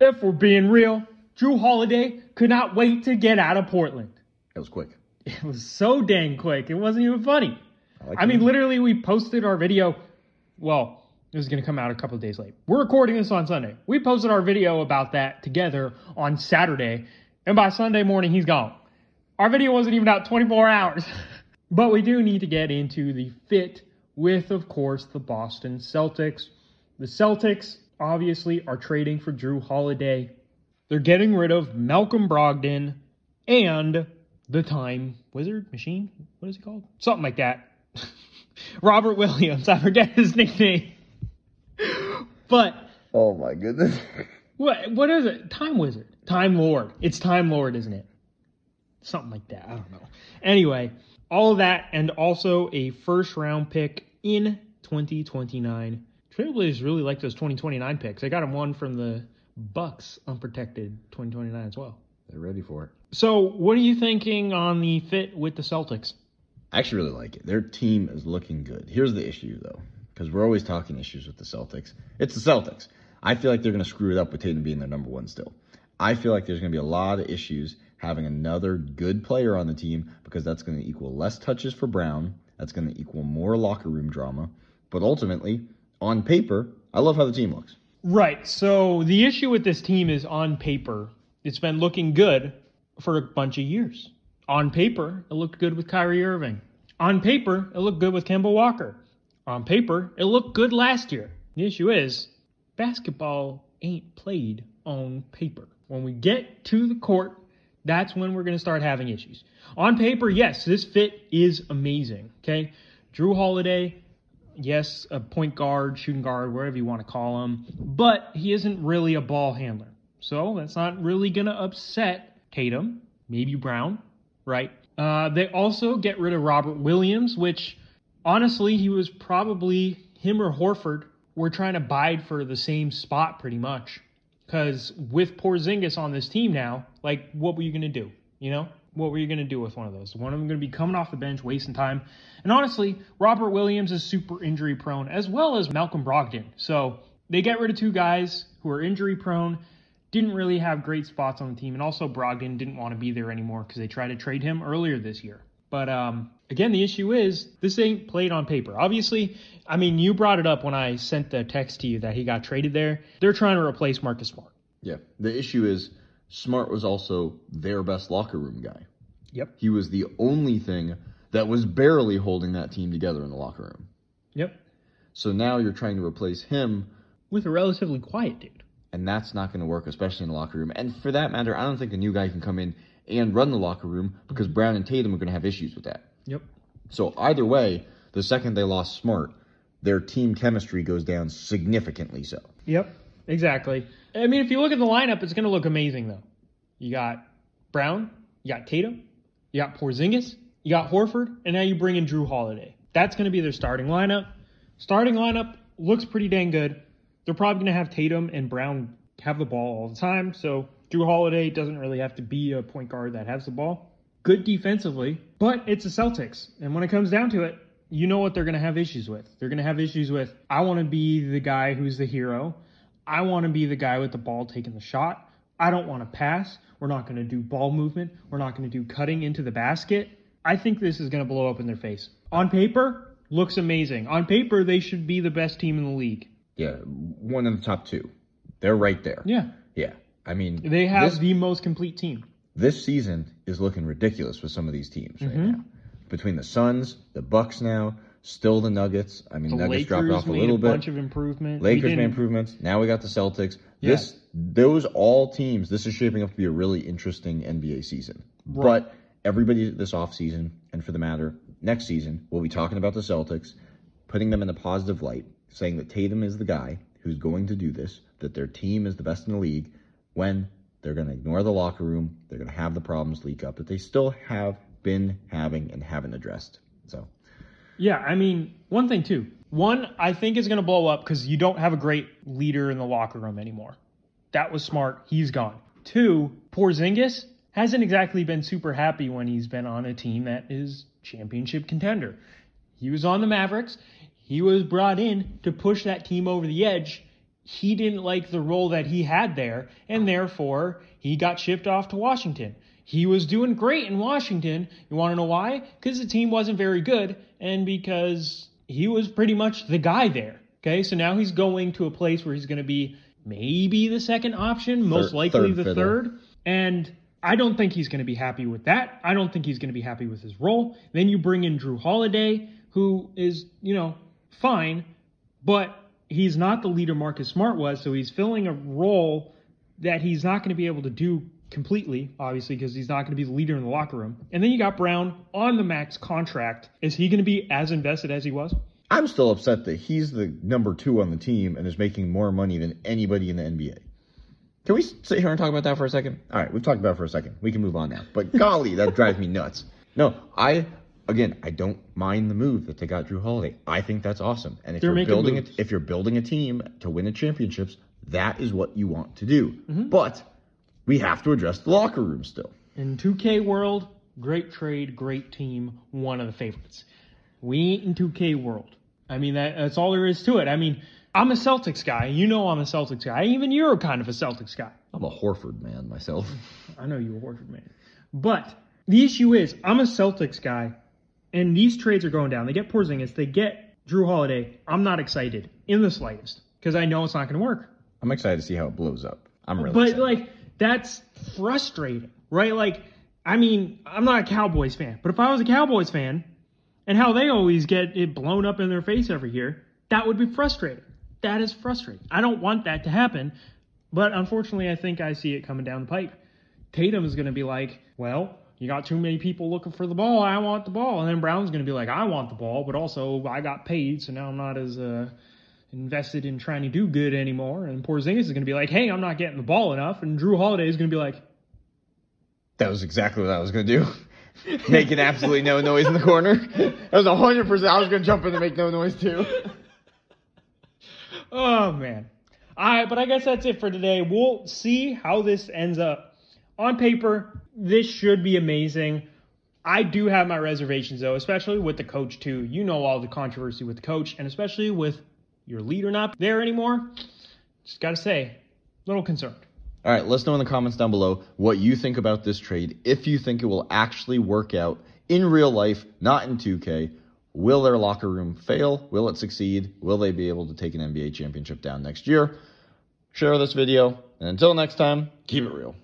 If we're being real, Jrue Holiday could not wait to get out of Portland. It was quick. It was so dang quick. It wasn't even funny. I, like I mean, literally, we posted our video. Well, it was going to come out a couple of days late. We're recording this on Sunday. We posted our video about that together on Saturday, and by Sunday morning, he's gone. Our video wasn't even out 24 hours. but we do need to get into the fit with, of course, the Boston Celtics. The Celtics obviously are trading for Jrue Holiday. They're getting rid of Malcolm Brogdon and the Time Wizard Machine. What is he called? Something like that. Robert Williams. I forget his nickname. but Oh my goodness. what what is it? Time Wizard. Time Lord. It's Time Lord, isn't it? Something like that. I don't know. Anyway, all of that and also a first round pick in 2029. Trailblazers really like those 2029 picks. I got them one from the Bucks unprotected 2029 as well. They're ready for it. So, what are you thinking on the fit with the Celtics? I actually really like it. Their team is looking good. Here's the issue, though, because we're always talking issues with the Celtics. It's the Celtics. I feel like they're going to screw it up with Tatum being their number one still. I feel like there's going to be a lot of issues having another good player on the team because that's going to equal less touches for Brown. That's going to equal more locker room drama. But ultimately, on paper, I love how the team looks. Right. So, the issue with this team is on paper, it's been looking good for a bunch of years. On paper, it looked good with Kyrie Irving. On paper, it looked good with Kemba Walker. On paper, it looked good last year. The issue is, basketball ain't played on paper. When we get to the court, that's when we're going to start having issues. On paper, yes, this fit is amazing. Okay. Jrue Holiday, yes, a point guard, shooting guard, wherever you want to call him, but he isn't really a ball handler. So that's not really going to upset Tatum, maybe Brown, right? Uh, they also get rid of Robert Williams, which honestly, he was probably him or Horford were trying to bide for the same spot pretty much. Because with Porzingis on this team now, like, what were you going to do? You know? What were you going to do with one of those? One of them going to be coming off the bench, wasting time. And honestly, Robert Williams is super injury prone, as well as Malcolm Brogdon. So they get rid of two guys who are injury prone, didn't really have great spots on the team. And also, Brogdon didn't want to be there anymore because they tried to trade him earlier this year. But um, again, the issue is this ain't played on paper. Obviously, I mean, you brought it up when I sent the text to you that he got traded there. They're trying to replace Marcus Smart. Yeah. The issue is Smart was also their best locker room guy. Yep. He was the only thing that was barely holding that team together in the locker room. Yep. So now you're trying to replace him, With a relatively quiet dude. and that's not going to work, especially in the locker room. And for that matter, I don't think a new guy can come in and run the locker room because Brown and Tatum are going to have issues with that. Yep. So either way, the second they lost Smart, their team chemistry goes down significantly so. Yep. Exactly. I mean, if you look at the lineup, it's going to look amazing, though. You got Brown, you got Tatum, you got Porzingis, you got Horford, and now you bring in Jrue Holiday. That's going to be their starting lineup. Starting lineup looks pretty dang good. They're probably going to have Tatum and Brown have the ball all the time, so Jrue Holiday doesn't really have to be a point guard that has the ball. Good defensively, but it's the Celtics. And when it comes down to it, you know what they're going to have issues with. They're going to have issues with I want to be the guy who's the hero. I want to be the guy with the ball taking the shot. I don't want to pass. We're not going to do ball movement. We're not going to do cutting into the basket. I think this is going to blow up in their face. On paper, looks amazing. On paper, they should be the best team in the league. Yeah, one of the top two. They're right there. Yeah. Yeah. I mean, They have this, the most complete team. this season is looking ridiculous with some of these teams right Mm-hmm. now. Between the Suns, the Bucks now, still the Nuggets. I mean, The Nuggets Lakers dropped off a made little a bit. bunch of improvement. Lakers made improvements. Now we got the Celtics. Yeah. This, those all teams. This is shaping up to be a really interesting NBA season. Right. But everybody this offseason, and for the matter, next season, we'll be talking about the Celtics, putting them in a positive light, saying that Tatum is the guy who's going to do this, that their team is the best in the league. When they're going to ignore the locker room, they're going to have the problems leak up that they still have been having and haven't addressed. So, Yeah, I mean, one thing too. One, I think is going to blow up because you don't have a great leader in the locker room anymore. That was smart. He's gone. Two, Porzingis hasn't exactly been super happy when he's been on a team that is championship contender. He was on the Mavericks. He was brought in to push that team over the edge. he didn't like the role that he had there, and therefore he got shipped off to Washington. He was doing great in Washington. You want to know why? Because the team wasn't very good, and because he was pretty much the guy there. Okay, so now he's going to a place where he's going to be maybe the second option, most Third- likely third the fiddle. third. And I don't think he's going to be happy with that. I don't think he's going to be happy with his role. Then you bring in Jrue Holiday, who is, you know, fine, but he's not the leader Marcus Smart was, so he's filling a role that he's not going to be able to do completely, obviously, because he's not going to be the leader in the locker room. And then you got Brown on the max contract. Is he going to be as invested as he was? I'm still upset that he's the number two on the team and is making more money than anybody in the NBA. Can we sit here and talk about that for a second? All right, we've talked about it for a second. We can move on now. But golly, that drives me nuts. No, I again, I don't mind the move that they got Jrue Holiday. I think that's awesome. And if They're you're building moves. it, if you're building a team to win a championships, that is what you want to do. Mm-hmm. But we have to address the locker room still. In 2K world, great trade, great team, one of the favorites. We ain't in 2K world. I mean, that, that's all there is to it. I mean, I'm a Celtics guy. You know I'm a Celtics guy. Even you're kind of a Celtics guy. I'm a Horford man myself. I know you're a Horford man. But the issue is, I'm a Celtics guy, and these trades are going down. They get Porzingis, they get Jrue Holiday. I'm not excited in the slightest because I know it's not going to work. I'm excited to see how it blows up. I'm really But excited. like that's frustrating, right? Like, I mean, I'm not a Cowboys fan, but if I was a Cowboys fan, and how they always get it blown up in their face every year, that would be frustrating. That is frustrating. I don't want that to happen, but unfortunately, I think I see it coming down the pipe. Tatum is going to be like, well. You got too many people looking for the ball. I want the ball, and then Brown's going to be like, "I want the ball, but also I got paid, so now I'm not as uh, invested in trying to do good anymore. And Porzingis is going to be like, hey, I'm not getting the ball enough. And Jrue Holiday is going to be like, That was exactly what I was going to do. Making absolutely no noise in the corner. That was 100%. I was going to jump in and make no noise too. oh, man. All right, but I guess that's it for today. We'll see how this ends up. On paper, this should be amazing. I do have my reservations, though, especially with the coach, too. You know all the controversy with the coach, and especially with your leader not there anymore. Just got to say, a little concerned. All right, let us know in the comments down below what you think about this trade. If you think it will actually work out in real life, not in 2K. Will their locker room fail? Will it succeed? Will they be able to take an NBA championship down next year? Share this video. And until next time, keep it real.